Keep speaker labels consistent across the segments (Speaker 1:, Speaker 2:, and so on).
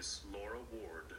Speaker 1: Miss Laura Ward.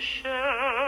Speaker 2: Share.